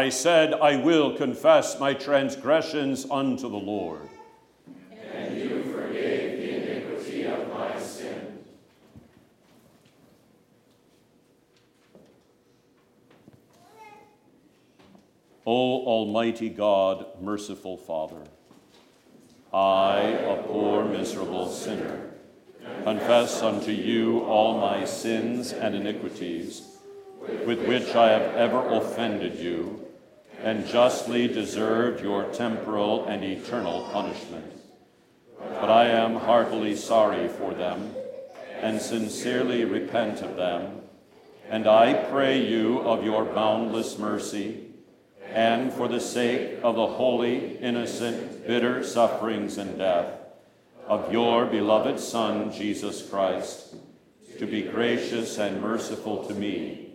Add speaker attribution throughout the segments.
Speaker 1: I said, I will confess my transgressions unto the Lord.
Speaker 2: And you forgave the iniquity of my sin.
Speaker 1: O Almighty God, merciful Father, I, a poor miserable sinner, confess unto you all my sins and iniquities, with which I have ever offended you, and justly deserved your temporal and eternal punishment. But I am heartily sorry for them, and sincerely repent of them, and I pray you of your boundless mercy, and for the sake of the holy, innocent, bitter sufferings and death of your beloved Son, Jesus Christ, to be gracious and merciful to me,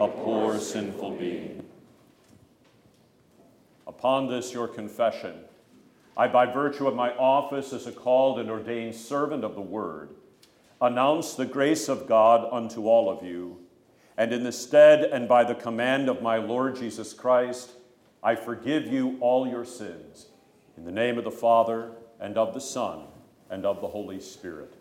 Speaker 1: a poor sinful being. Upon this, your confession, I, by virtue of my office as a called and ordained servant of the Word, announce the grace of God unto all of you, and in the stead and by the command of my Lord Jesus Christ, I forgive you all your sins. In the name of the Father, and of the Son, and of the Holy Spirit.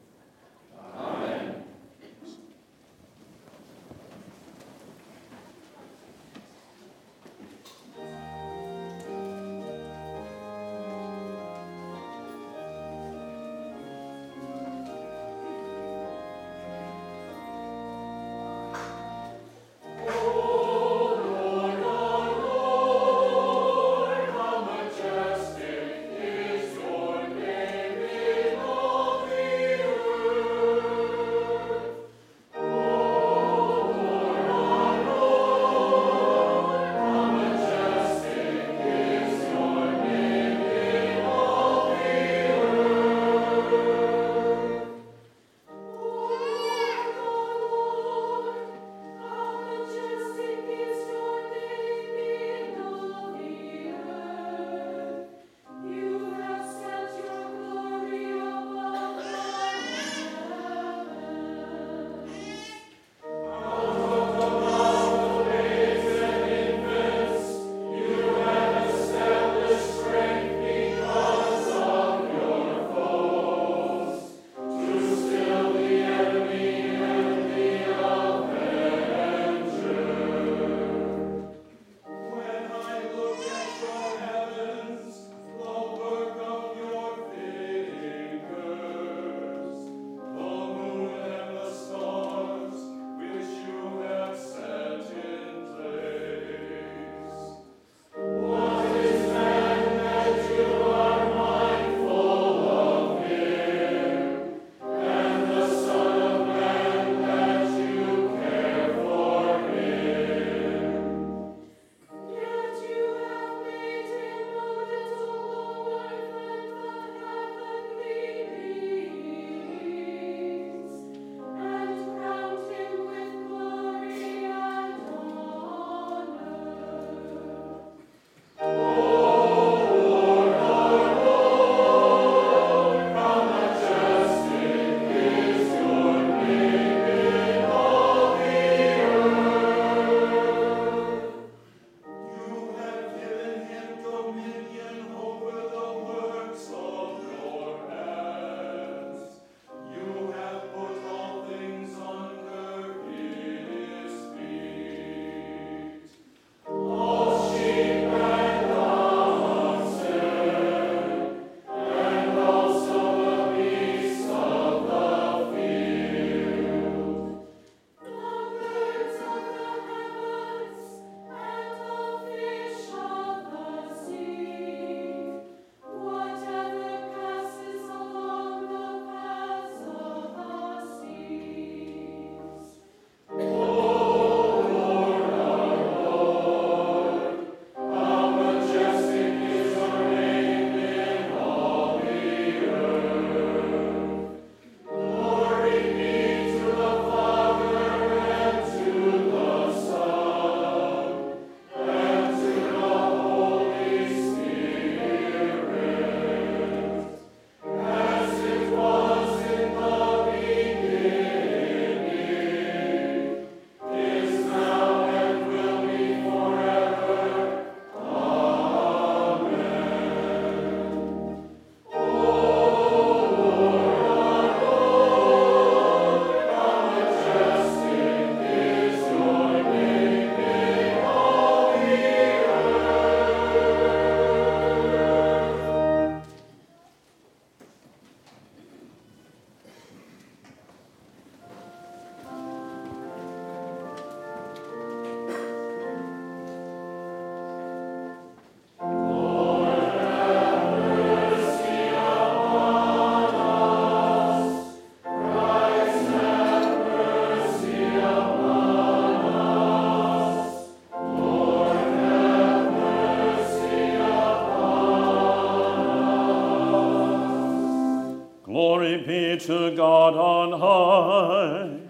Speaker 1: High.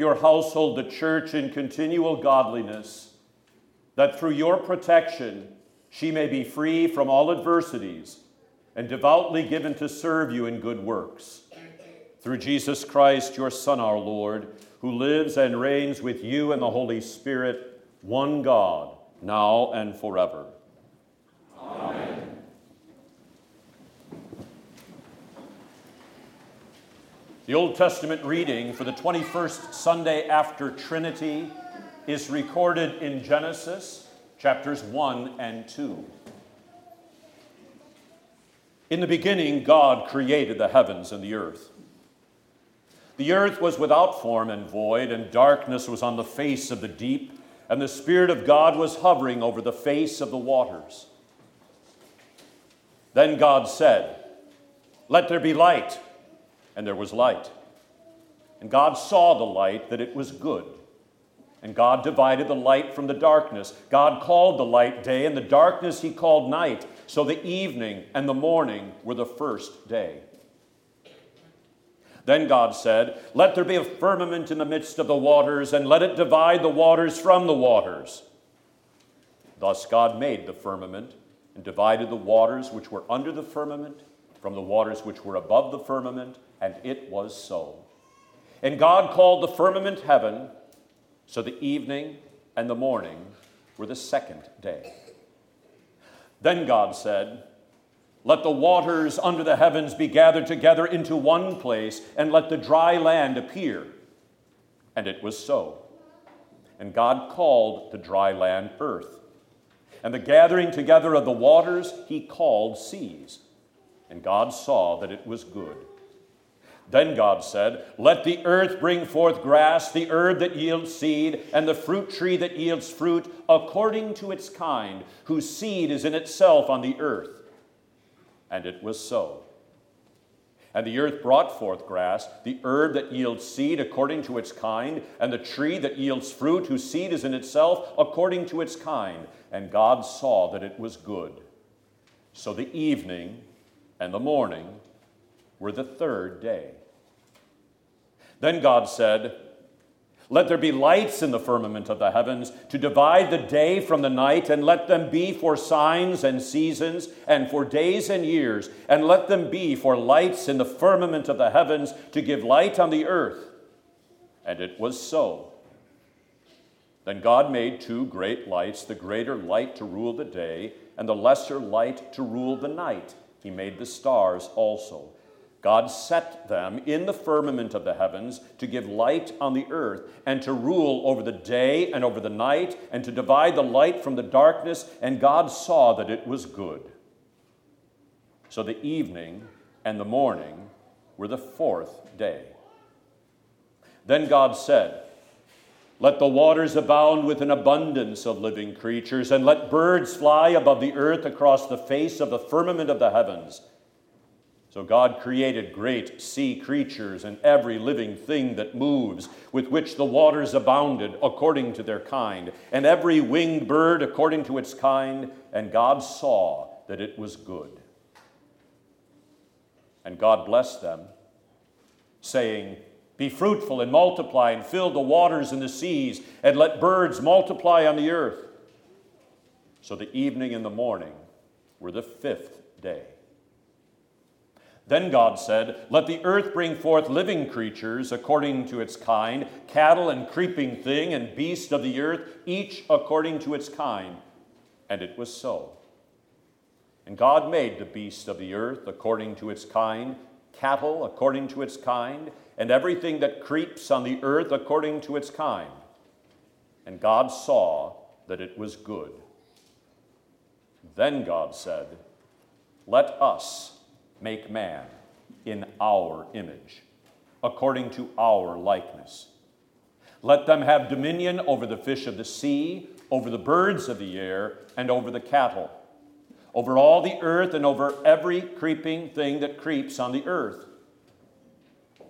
Speaker 1: Your household, the church, in continual godliness, that through your protection she may be free from all adversities and devoutly given to serve you in good works. Through Jesus Christ, your Son, our Lord, who lives and reigns with you and the Holy Spirit, one God, now and forever. The Old Testament reading for the 21st Sunday after Trinity is recorded in Genesis chapters 1 and 2. In the beginning, God created the heavens and the earth. The earth was without form and void, and darkness was on the face of the deep, and the Spirit of God was hovering over the face of the waters. Then God said, Let there be light and there was light. And God saw the light that it was good. And God divided the light from the darkness. God called the light day, and the darkness he called night. So the evening and the morning were the first day. Then God said, Let there be a firmament in the midst of the waters, and let it divide the waters from the waters. Thus God made the firmament, and divided the waters which were under the firmament from the waters which were above the firmament and it was so. And God called the firmament heaven, so the evening and the morning were the second day. Then God said, Let the waters under the heavens be gathered together into one place, and let the dry land appear. And it was so. And God called the dry land earth. And the gathering together of the waters he called seas. And God saw that it was good. Then God said, Let the earth bring forth grass, the herb that yields seed, and the fruit tree that yields fruit according to its kind, whose seed is in itself on the earth. And it was so. And the earth brought forth grass, the herb that yields seed according to its kind, and the tree that yields fruit, whose seed is in itself according to its kind. And God saw that it was good. So the evening and the morning were the third day. Then God said, Let there be lights in the firmament of the heavens to divide the day from the night, and let them be for signs and seasons, and for days and years, and let them be for lights in the firmament of the heavens to give light on the earth. And it was so. Then God made two great lights, the greater light to rule the day, and the lesser light to rule the night. He made the stars also. God set them in the firmament of the heavens to give light on the earth, and to rule over the day and over the night, and to divide the light from the darkness. And God saw that it was good. So the evening and the morning were the fourth day. Then God said, let the waters abound with an abundance of living creatures, and let birds fly above the earth across the face of the firmament of the heavens. So God created great sea creatures and every living thing that moves, with which the waters abounded according to their kind, and every winged bird according to its kind. And God saw that it was good. And God blessed them, saying, be fruitful and multiply and fill the waters and the seas, and let birds multiply on the earth. So the evening and the morning were the fifth day. Then God said, Let the earth bring forth living creatures according to its kind, cattle and creeping thing and beast of the earth, each according to its kind. And it was so. And God made the beast of the earth according to its kind, cattle according to its kind, and everything that creeps on the earth according to its kind. And God saw that it was good. Then God said, Let us make man in our image, according to our likeness. Let them have dominion over the fish of the sea, over the birds of the air, and over the cattle, over all the earth, and over every creeping thing that creeps on the earth.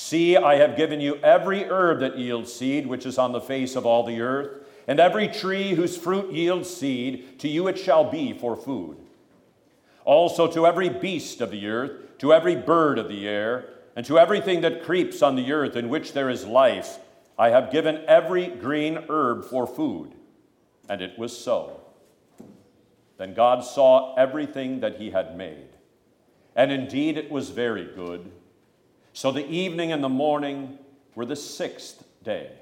Speaker 1: See, I have given you every herb that yields seed, which is on the face of all the earth and every tree whose fruit yields seed, to you it shall be for food. Also to every beast of the earth, to every bird of the air, and to everything that creeps on the earth in which there is life, I have given every green herb for food. And it was so. Then God saw everything that he had made, and indeed it was very good. So the evening and the morning were the sixth day.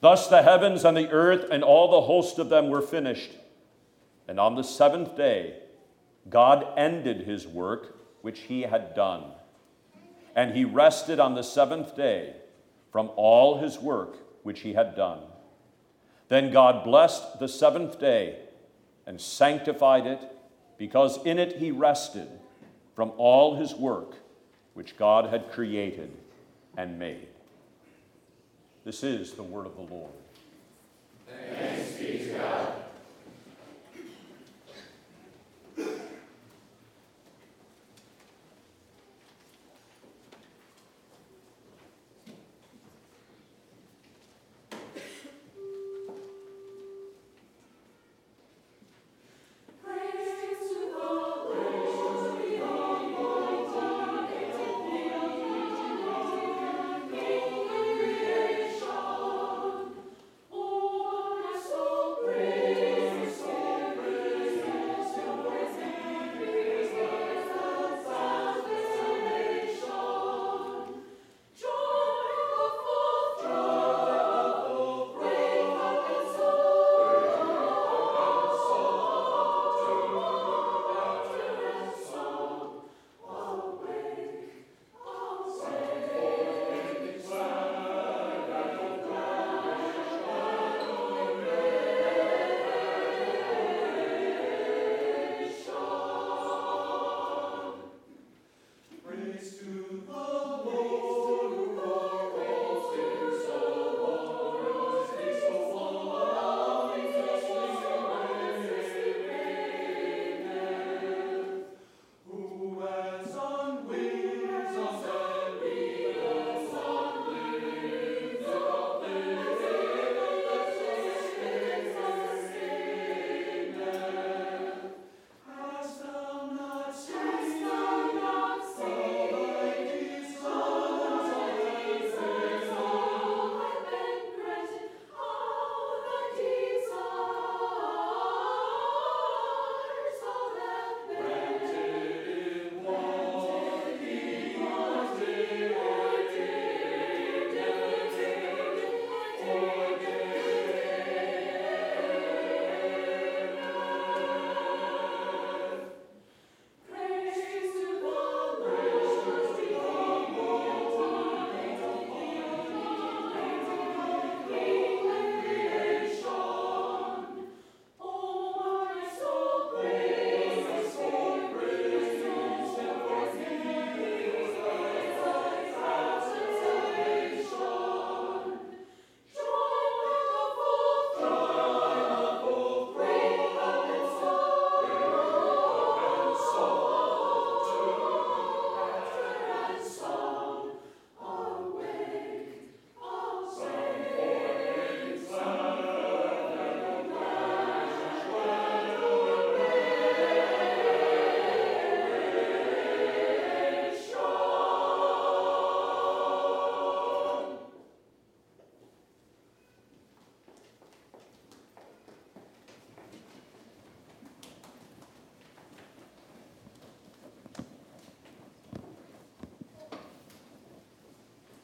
Speaker 1: Thus the heavens and the earth and all the host of them were finished. And on the seventh day, God ended his work which he had done. And he rested on the seventh day from all his work which he had done. Then God blessed the seventh day and sanctified it, because in it he rested from all his work which God had created and made. This is the word of the Lord.
Speaker 2: Thanks be to God.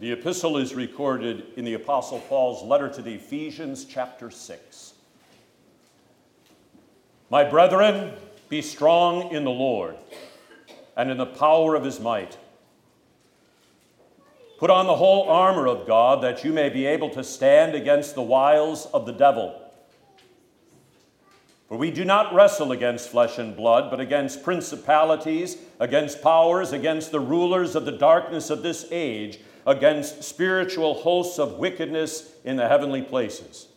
Speaker 1: The epistle is recorded in the Apostle Paul's letter to the Ephesians, chapter 6. My brethren, be strong in the Lord and in the power of his might. Put on the whole armor of God that you may be able to stand against the wiles of the devil. For we do not wrestle against flesh and blood, but against principalities, against powers, against the rulers of the darkness of this age, against spiritual hosts of wickedness in the heavenly places.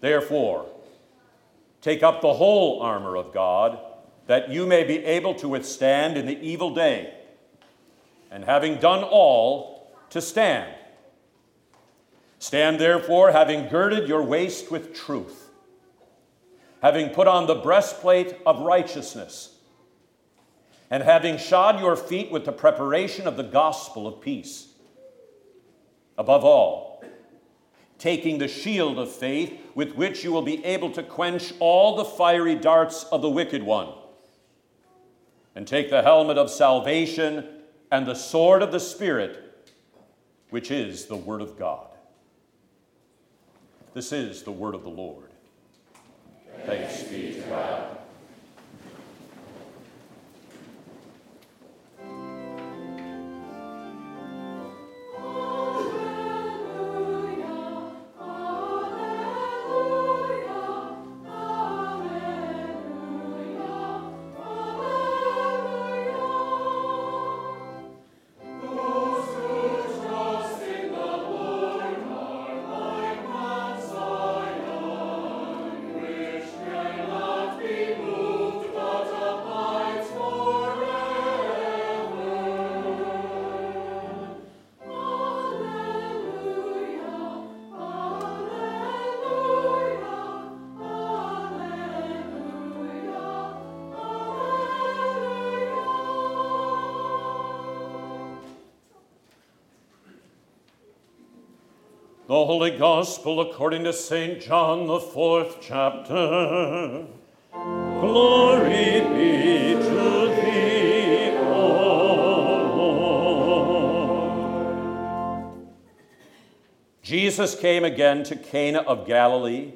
Speaker 1: Therefore, take up the whole armor of God, that you may be able to withstand in the evil day, and having done all, to stand. Stand therefore, having girded your waist with truth having put on the breastplate of righteousness, and having shod your feet with the preparation of the gospel of peace. Above all, taking the shield of faith with which you will be able to quench all the fiery darts of the wicked one, and take the helmet of salvation and the sword of the Spirit, which is the Word of God. This is the Word of the Lord.
Speaker 2: Thanks be to God.
Speaker 1: The Holy Gospel according to St. John, the fourth chapter. Glory be to thee, O Lord. Jesus came again to Cana of Galilee,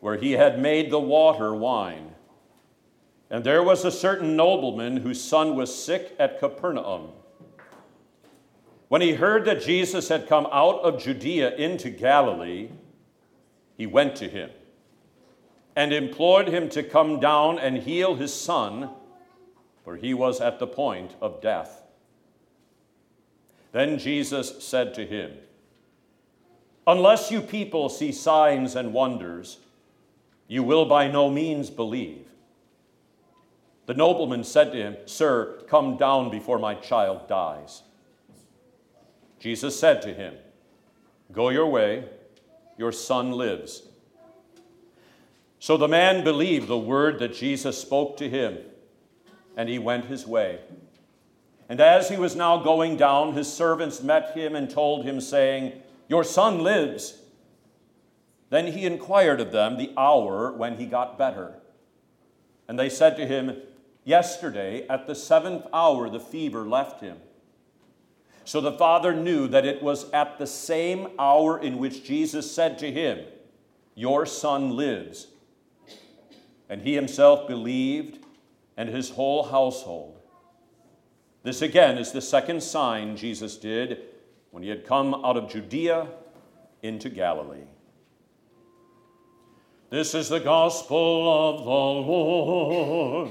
Speaker 1: where he had made the water wine. And there was a certain nobleman whose son was sick at Capernaum. When he heard that Jesus had come out of Judea into Galilee, he went to him and implored him to come down and heal his son, for he was at the point of death. Then Jesus said to him, Unless you people see signs and wonders, you will by no means believe. The nobleman said to him, Sir, come down before my child dies. Jesus said to him, Go your way, your son lives. So the man believed the word that Jesus spoke to him, and he went his way. And as he was now going down, his servants met him and told him, saying, Your son lives. Then he inquired of them the hour when he got better. And they said to him, Yesterday, at the seventh hour, the fever left him. So the father knew that it was at the same hour in which Jesus said to him, Your son lives. And he himself believed, and his whole household. This again is the second sign Jesus did when he had come out of Judea into Galilee. This is the gospel of the Lord.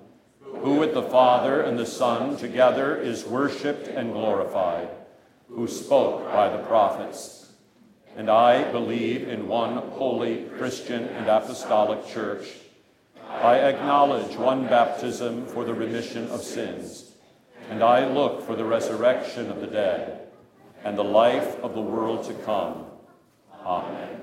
Speaker 1: who with the Father and the Son together is worshiped and glorified, who spoke by the prophets. And I believe in one holy Christian and apostolic church. I acknowledge one baptism for the remission of sins, and I look for the resurrection of the dead and the life of the world to come. Amen.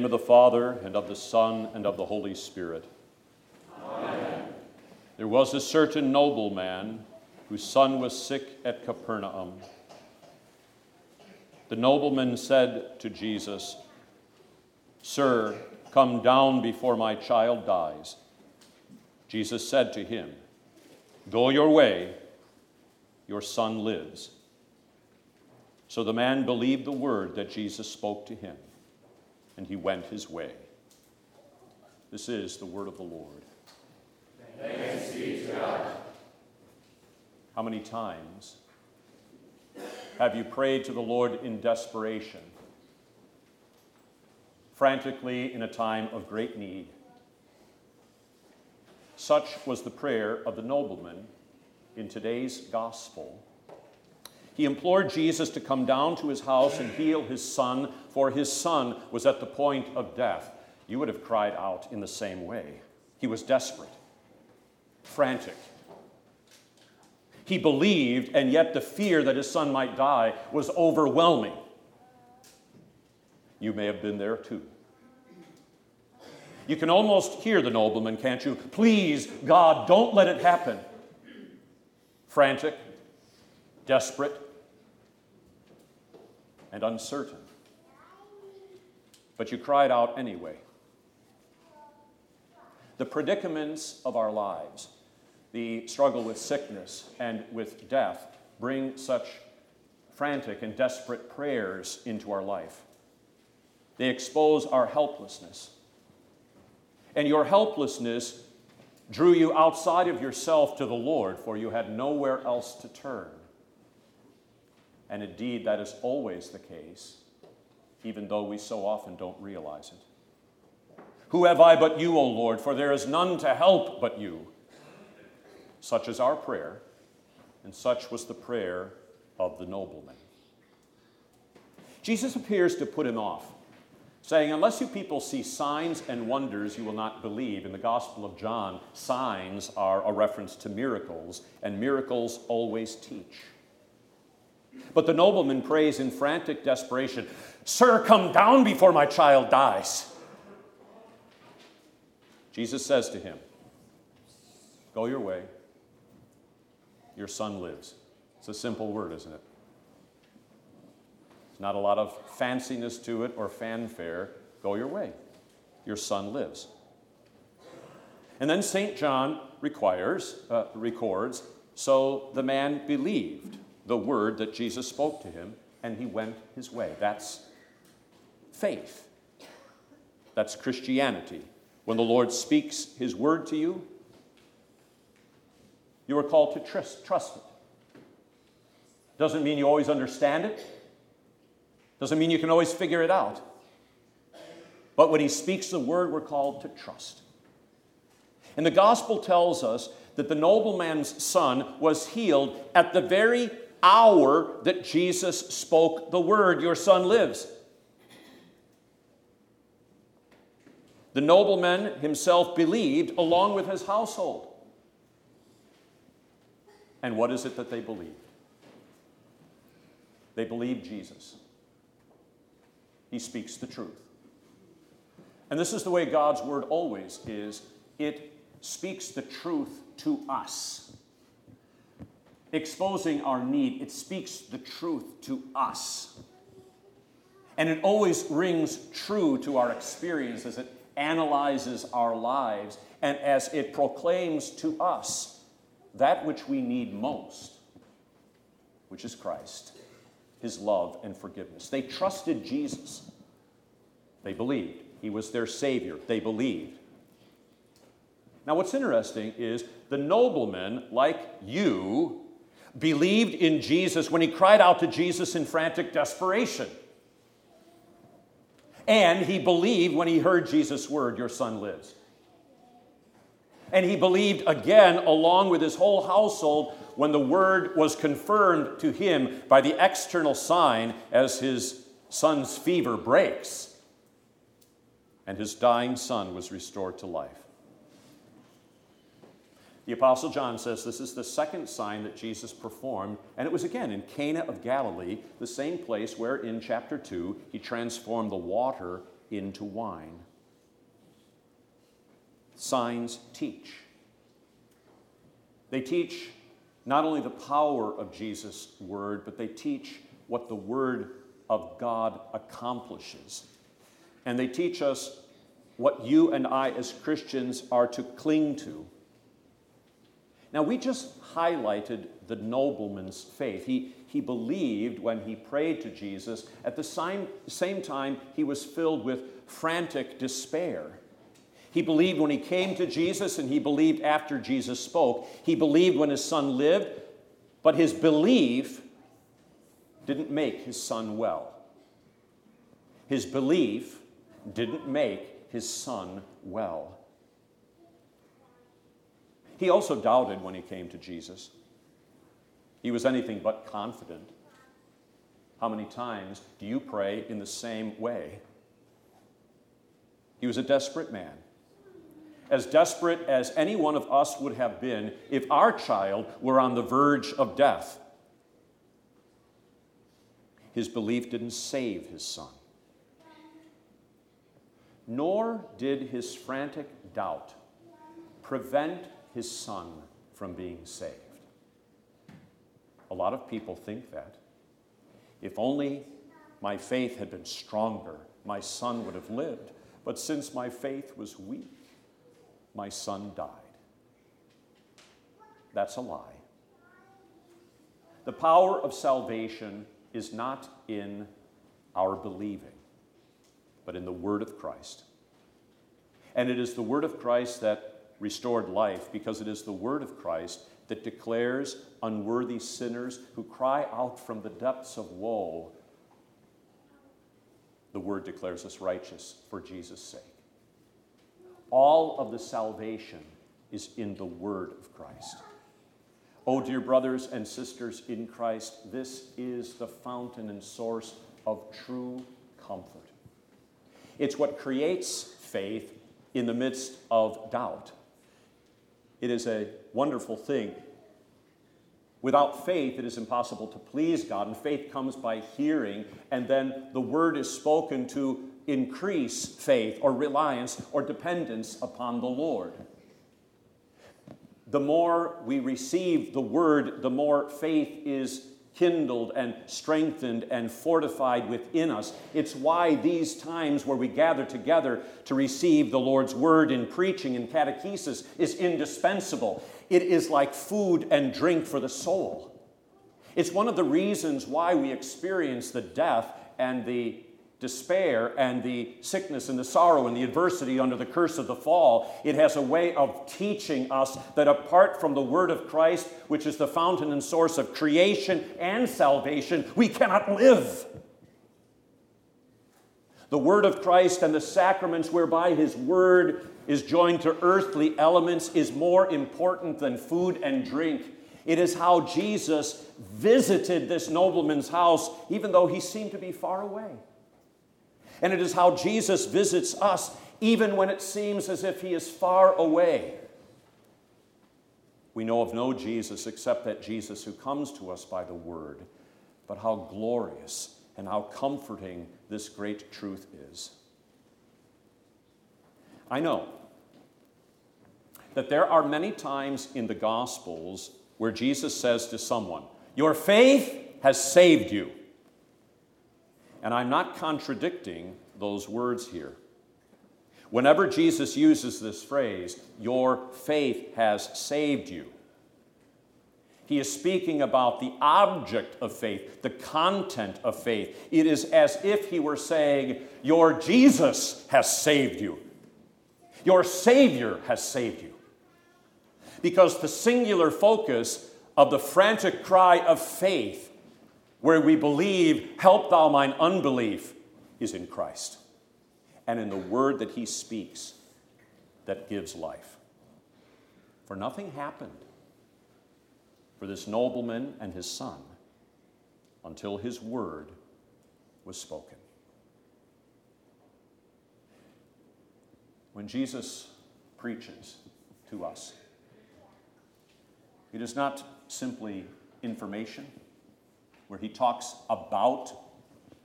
Speaker 1: Name of the Father, and of the Son, and of the Holy Spirit.
Speaker 2: Amen.
Speaker 1: There was a certain nobleman whose son was sick at Capernaum. The nobleman said to Jesus, Sir, come down before my child dies. Jesus said to him, Go your way, your son lives. So the man believed the word that Jesus spoke to him and he went his way. This is the word of the Lord.
Speaker 2: Thanks be to God.
Speaker 1: How many times have you prayed to the Lord in desperation, frantically in a time of great need? Such was the prayer of the nobleman in today's gospel he implored Jesus to come down to his house and heal his son, for his son was at the point of death. You would have cried out in the same way. He was desperate, frantic. He believed, and yet the fear that his son might die was overwhelming. You may have been there too. You can almost hear the nobleman, can't you? Please, God, don't let it happen. Frantic, desperate, and uncertain. But you cried out anyway. The predicaments of our lives, the struggle with sickness and with death, bring such frantic and desperate prayers into our life. They expose our helplessness. And your helplessness drew you outside of yourself to the Lord, for you had nowhere else to turn. And indeed, that is always the case, even though we so often don't realize it. Who have I but you, O Lord? For there is none to help but you. Such is our prayer, and such was the prayer of the nobleman. Jesus appears to put him off, saying, Unless you people see signs and wonders, you will not believe. In the Gospel of John, signs are a reference to miracles, and miracles always teach. But the nobleman prays in frantic desperation Sir, come down before my child dies. Jesus says to him, Go your way. Your son lives. It's a simple word, isn't it? There's not a lot of fanciness to it or fanfare. Go your way. Your son lives. And then St. John requires, uh, records, so the man believed the word that Jesus spoke to him, and he went his way. That's faith. That's Christianity. When the Lord speaks his word to you, you are called to trust, trust it. Doesn't mean you always understand it, doesn't mean you can always figure it out. But when he speaks the word, we're called to trust. And the gospel tells us that the nobleman's son was healed at the very hour that Jesus spoke the word, Your son lives. The nobleman himself believed along with his household. And what is it that they believed? They believe Jesus. He speaks the truth. And this is the way God's word always is. It speaks the truth to us exposing our need, it speaks the truth to us. And it always rings true to our experience as it analyzes our lives and as it proclaims to us that which we need most, which is Christ, his love and forgiveness. They trusted Jesus. They believed. He was their Savior. They believed. Now, what's interesting is the nobleman, like you, believed in Jesus when he cried out to Jesus in frantic desperation. And he believed when he heard Jesus' word, Your son lives. And he believed again, along with his whole household, when the word was confirmed to him by the external sign as his son's fever breaks and his dying son was restored to life. The Apostle John says this is the second sign that Jesus performed, and it was again in Cana of Galilee, the same place where in chapter 2 he transformed the water into wine. Signs teach. They teach not only the power of Jesus' word, but they teach what the word of God accomplishes. And they teach us what you and I, as Christians, are to cling to. Now, we just highlighted the nobleman's faith. He, he believed when he prayed to Jesus. At the same, same time, he was filled with frantic despair. He believed when he came to Jesus, and he believed after Jesus spoke. He believed when his son lived, but his belief didn't make his son well. His belief didn't make his son well. He also doubted when he came to Jesus. He was anything but confident. How many times do you pray in the same way? He was a desperate man. As desperate as any one of us would have been if our child were on the verge of death. His belief didn't save his son. Nor did his frantic doubt prevent his son from being saved. A lot of people think that. If only my faith had been stronger, my son would have lived. But since my faith was weak, my son died. That's a lie. The power of salvation is not in our believing, but in the Word of Christ. And it is the Word of Christ that restored life because it is the Word of Christ that declares unworthy sinners who cry out from the depths of woe. The Word declares us righteous for Jesus' sake. All of the salvation is in the Word of Christ. Oh, dear brothers and sisters in Christ, this is the fountain and source of true comfort. It's what creates faith in the midst of doubt. It is a wonderful thing. Without faith, it is impossible to please God, and faith comes by hearing, and then the word is spoken to increase faith or reliance or dependence upon the Lord. The more we receive the word, the more faith is kindled and strengthened and fortified within us. It's why these times where we gather together to receive the Lord's word in preaching and catechesis is indispensable. It is like food and drink for the soul. It's one of the reasons why we experience the death and the despair and the sickness and the sorrow and the adversity under the curse of the fall, it has a way of teaching us that apart from the Word of Christ, which is the fountain and source of creation and salvation, we cannot live. The Word of Christ and the sacraments whereby His Word is joined to earthly elements is more important than food and drink. It is how Jesus visited this nobleman's house, even though he seemed to be far away. And it is how Jesus visits us even when it seems as if he is far away. We know of no Jesus except that Jesus who comes to us by the Word, but how glorious and how comforting this great truth is. I know that there are many times in the Gospels where Jesus says to someone, Your faith has saved you. And I'm not contradicting those words here. Whenever Jesus uses this phrase, your faith has saved you, he is speaking about the object of faith, the content of faith. It is as if he were saying, Your Jesus has saved you. Your Savior has saved you. Because the singular focus of the frantic cry of faith where we believe, Help thou mine unbelief, is in Christ and in the word that he speaks that gives life. For nothing happened for this nobleman and his son until his word was spoken. When Jesus preaches to us, it is not simply information where he talks about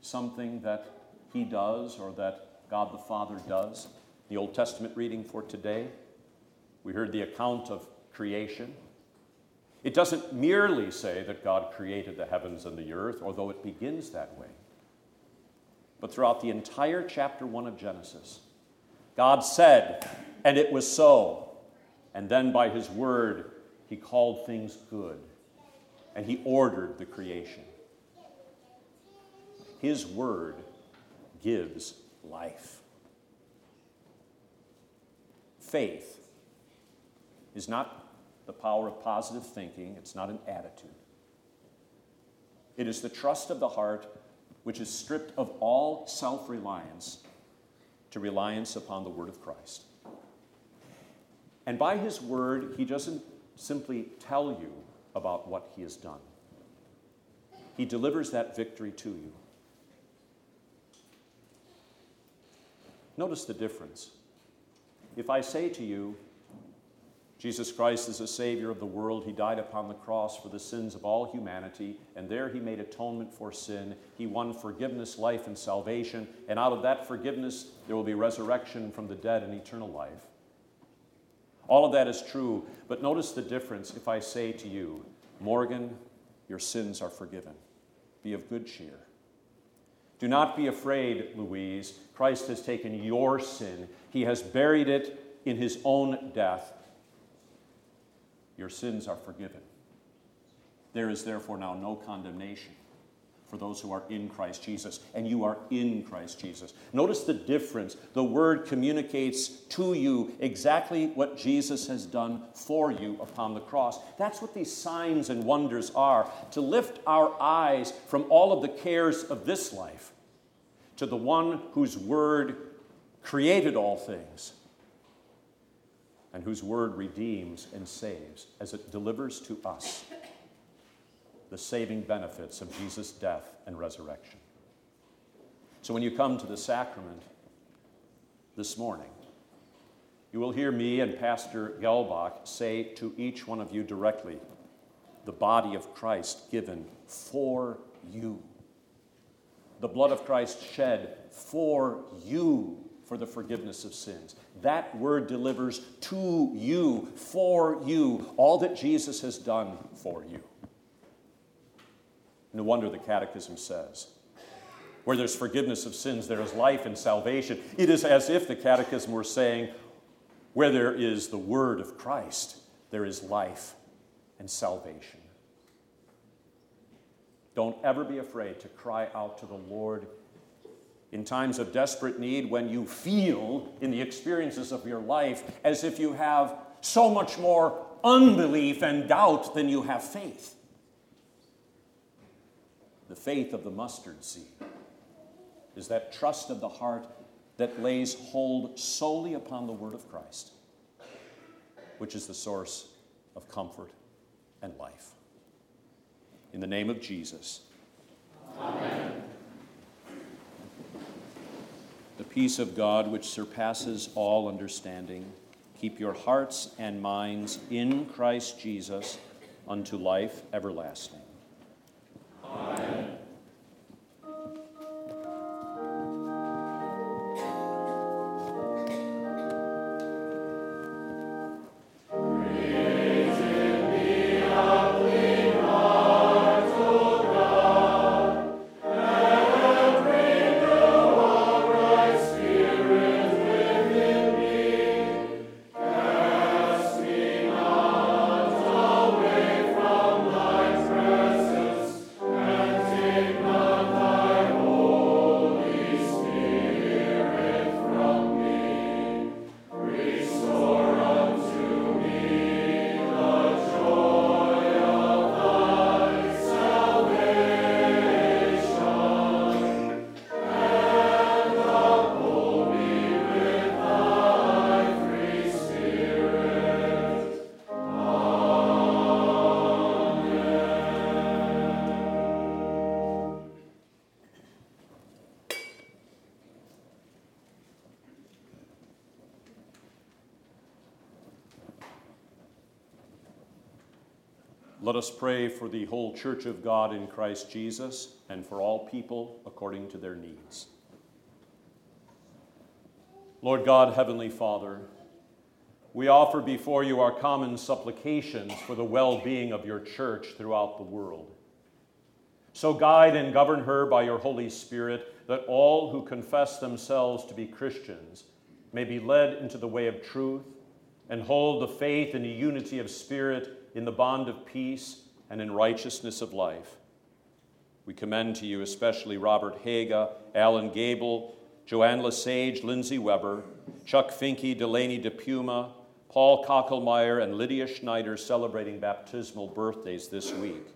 Speaker 1: something that he does or that God the Father does. The Old Testament reading for today, we heard the account of creation. It doesn't merely say that God created the heavens and the earth, although it begins that way. But throughout the entire chapter 1 of Genesis, God said, and it was so. And then by his word, he called things good, and he ordered the creation. His word gives life. Faith is not the power of positive thinking, it's not an attitude. It is the trust of the heart which is stripped of all self reliance to reliance upon the word of Christ. And by his word, he doesn't simply tell you about what he has done, he delivers that victory to you. Notice the difference. If I say to you, Jesus Christ is the Savior of the world. He died upon the cross for the sins of all humanity, and there He made atonement for sin. He won forgiveness, life, and salvation, and out of that forgiveness, there will be resurrection from the dead and eternal life. All of that is true, but notice the difference if I say to you, Morgan, your sins are forgiven. Be of good cheer. Do not be afraid, Louise. Christ has taken your sin, He has buried it in His own death. Your sins are forgiven. There is therefore now no condemnation for those who are in Christ Jesus, and you are in Christ Jesus. Notice the difference. The Word communicates to you exactly what Jesus has done for you upon the cross. That's what these signs and wonders are to lift our eyes from all of the cares of this life to the one whose Word created all things and whose Word redeems and saves as it delivers to us the saving benefits of Jesus' death and resurrection. So when you come to the sacrament this morning, you will hear me and Pastor Gelbach say to each one of you directly, the body of Christ given for you. The blood of Christ shed for you for the forgiveness of sins. That word delivers to you, for you, all that Jesus has done for you. No wonder the Catechism says, where there's forgiveness of sins, there is life and salvation. It is as if the Catechism were saying, where there is the word of Christ, there is life and salvation. Don't ever be afraid to cry out to the Lord in times of desperate need when you feel in the experiences of your life as if you have so much more unbelief and doubt than you have faith the faith of the mustard seed is that trust of the heart that lays hold solely upon the word of Christ, which is the source of comfort and life. In the name of Jesus.
Speaker 2: Amen.
Speaker 1: The peace of God, which surpasses all understanding, keep your hearts and minds in Christ Jesus unto life everlasting. Amen. Let us pray for the whole church of God in Christ Jesus and for all people according to their needs. Lord God, Heavenly Father, we offer before you our common supplications for the well being of your church throughout the world. So guide and govern her by your Holy Spirit, that all who confess themselves to be Christians may be led into the way of truth and hold the faith and the unity of spirit in the bond of peace and in righteousness of life. We commend to you especially Robert Haga, Alan Gable, Joanne Lesage, Lindsay Weber, Chuck Finke, Delaney DePuma, Paul Kockelmeyer and Lydia Schneider celebrating baptismal birthdays this week.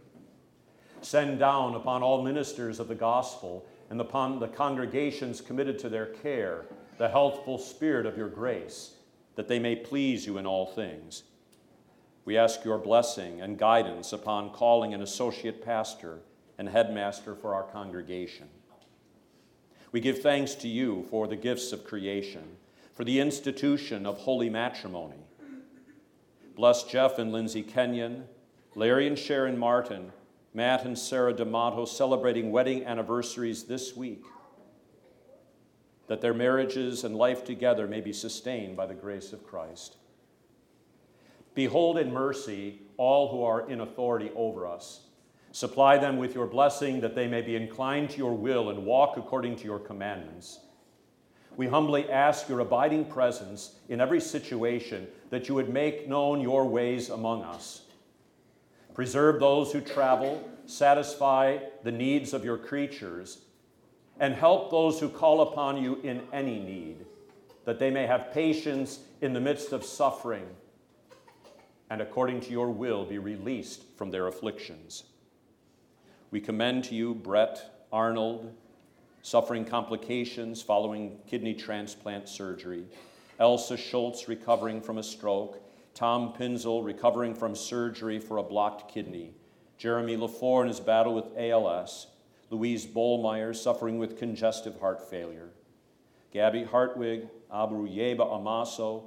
Speaker 1: Send down upon all ministers of the gospel and upon the congregations committed to their care the healthful spirit of your grace, that they may please you in all things. We ask your blessing and guidance upon calling an associate pastor and headmaster for our congregation. We give thanks to you for the gifts of creation, for the institution of holy matrimony Bless Jeff and Lindsay Kenyon, Larry and Sharon Martin, Matt and Sarah D'Amato celebrating wedding anniversaries this week, that their marriages and life together may be sustained by the grace of Christ. Behold in mercy all who are in authority over us. Supply them with your blessing that they may be inclined to your will and walk according to your commandments we humbly ask your abiding presence in every situation that you would make known your ways among us. Preserve those who travel, satisfy the needs of your creatures, and help those who call upon you in any need, that they may have patience in the midst of suffering, and according to your will be released from their afflictions. We commend to you Brett, Arnold, suffering complications following kidney transplant surgery, Elsa Schultz recovering from a stroke, Tom Pinzel recovering from surgery for a blocked kidney, Jeremy LaFour in his battle with ALS, Louise Bollmeyer suffering with congestive heart failure, Gabby Hartwig, Abu Yeba Amaso,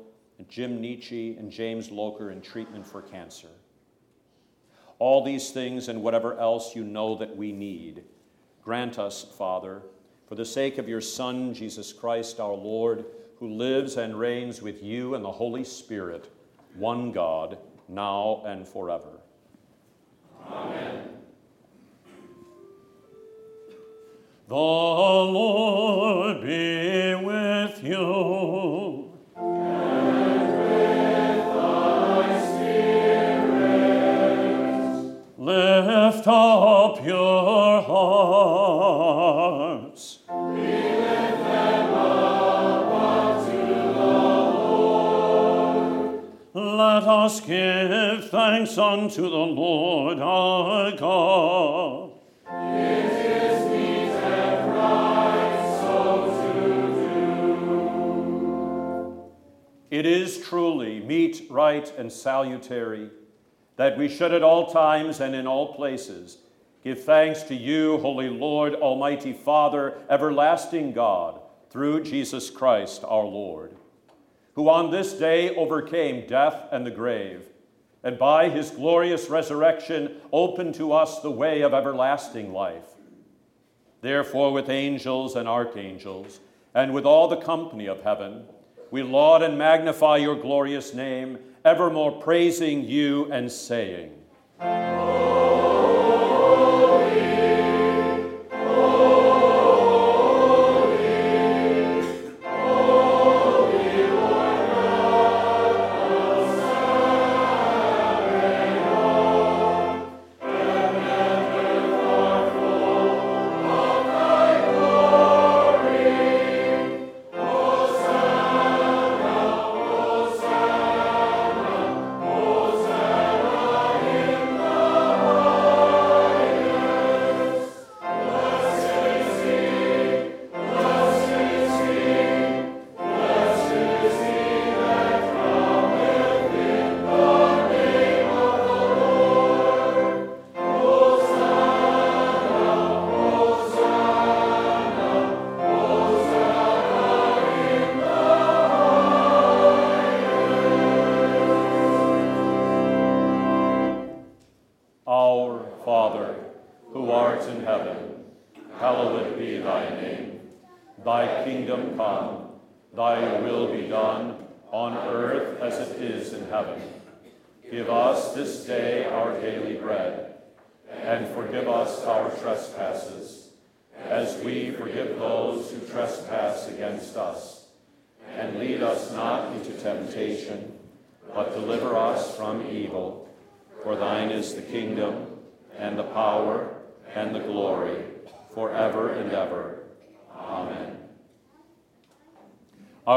Speaker 1: Jim Nietzsche, and James Loker in treatment for cancer. All these things and whatever else you know that we need, grant us, Father, for the sake of your Son, Jesus Christ our Lord, who lives and reigns with you and the Holy Spirit, one God, now and forever.
Speaker 2: Amen.
Speaker 1: The Lord be with you. Lift up your hearts. Let us give thanks unto the Lord our God.
Speaker 2: It is meet and right so to
Speaker 1: do. It is truly meet, right, and salutary that we should at all times and in all places give thanks to you, Holy Lord, Almighty Father, everlasting God, through Jesus Christ our Lord who on this day overcame death and the grave, and by his glorious resurrection opened to us the way of everlasting life. Therefore, with angels and archangels, and with all the company of heaven, we laud and magnify your glorious name, evermore praising you and saying,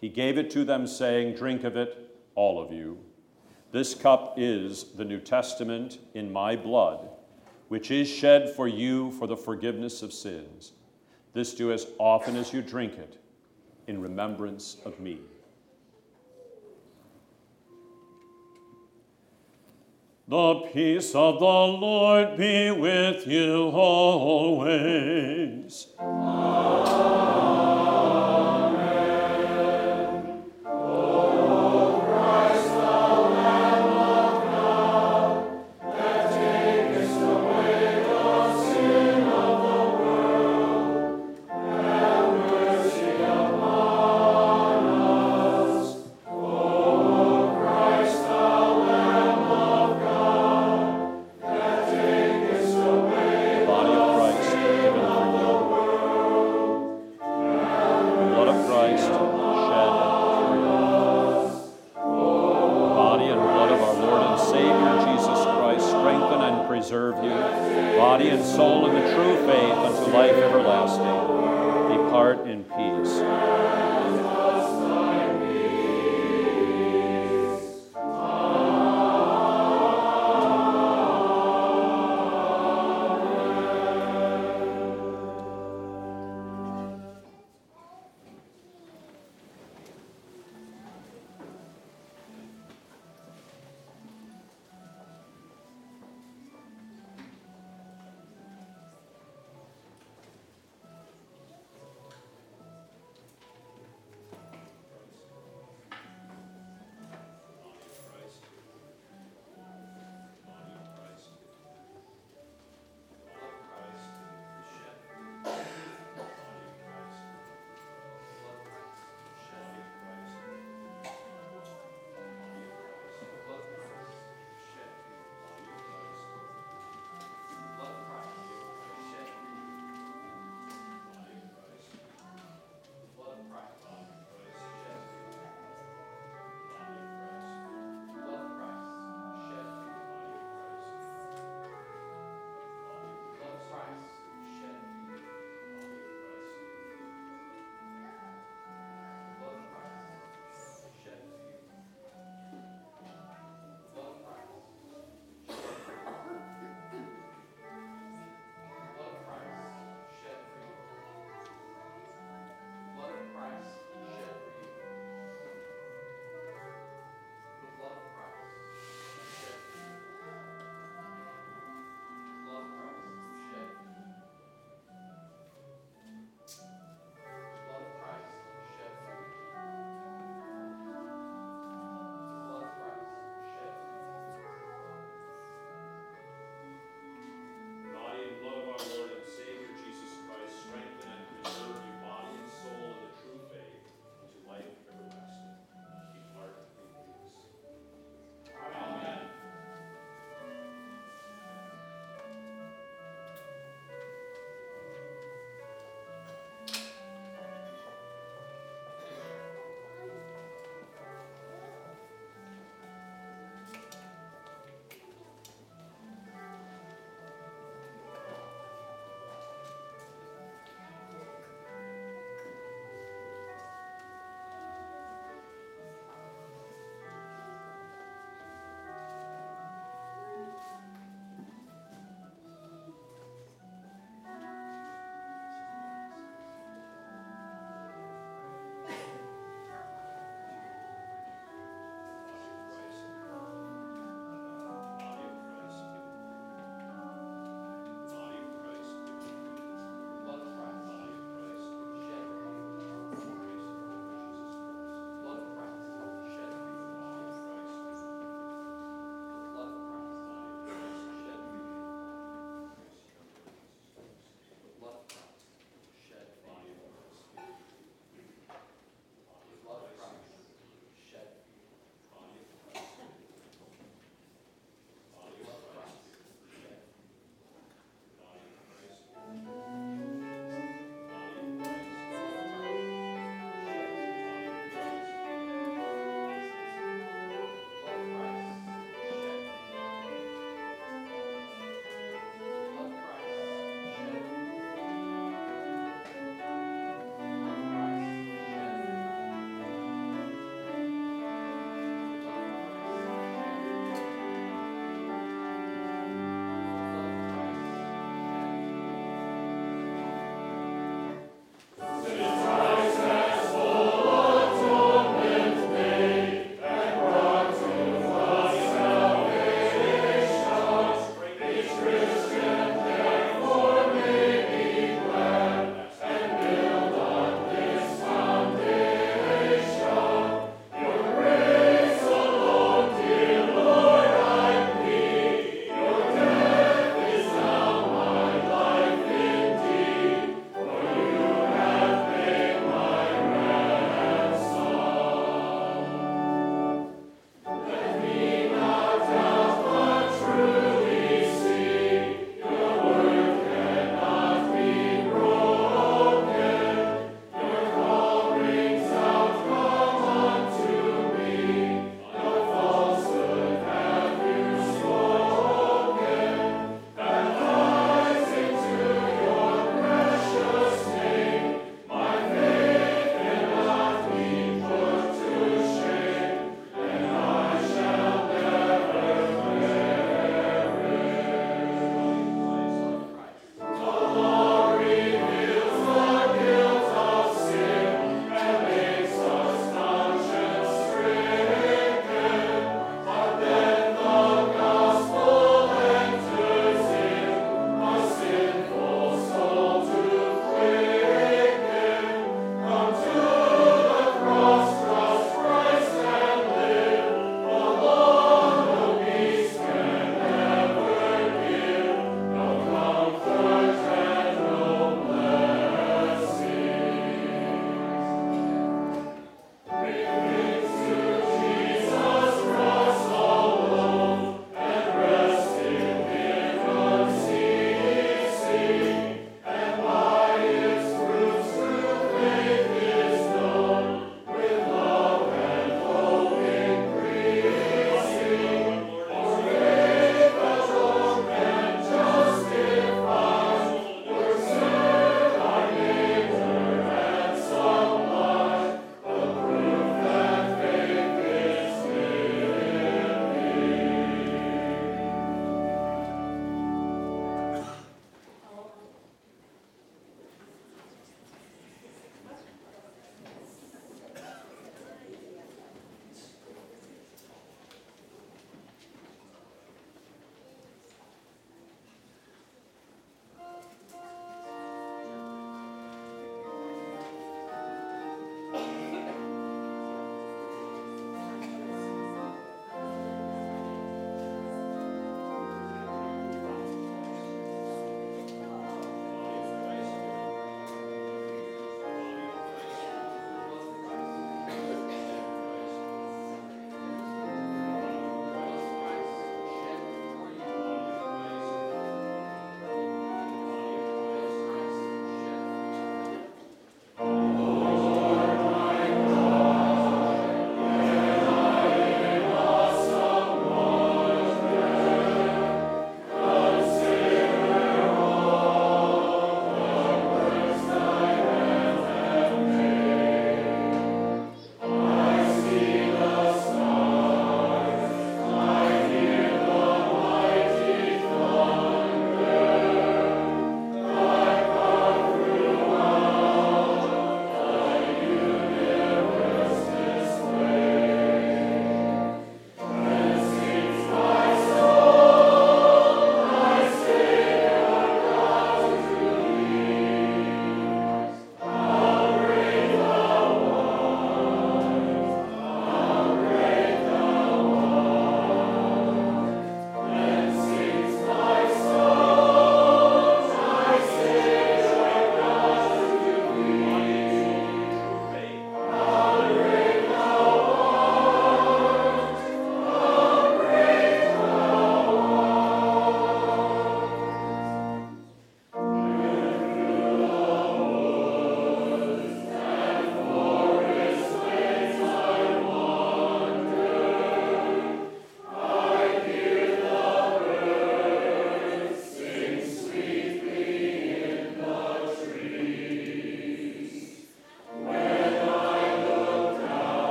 Speaker 1: he gave it to them, saying, Drink of it, all of you. This cup is the New Testament in my blood, which is shed for you for the forgiveness of sins. This do as often as you drink it in remembrance of me. The peace of the Lord be with you always.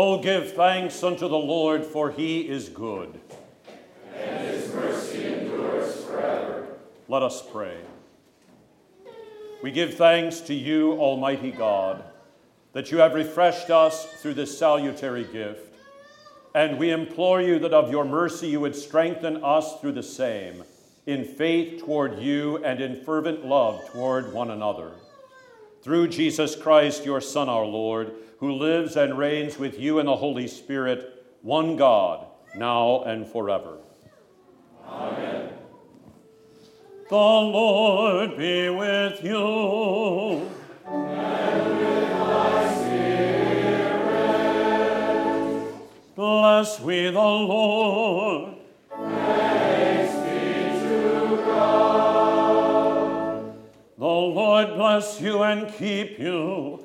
Speaker 1: Oh, give thanks unto the Lord, for he is good.
Speaker 2: And his mercy endures forever.
Speaker 1: Let us pray. We give thanks to you, Almighty God, that you have refreshed us through this salutary gift. And we implore you that of your mercy you would strengthen us through the same, in faith toward you and in fervent love toward one another. Through Jesus Christ, your Son, our Lord, who lives and reigns with you in the Holy Spirit, one God, now and forever.
Speaker 2: Amen.
Speaker 1: The Lord be with you.
Speaker 2: And with thy spirit.
Speaker 1: Bless we the Lord.
Speaker 2: Thanks be to God.
Speaker 1: The Lord bless you and keep you.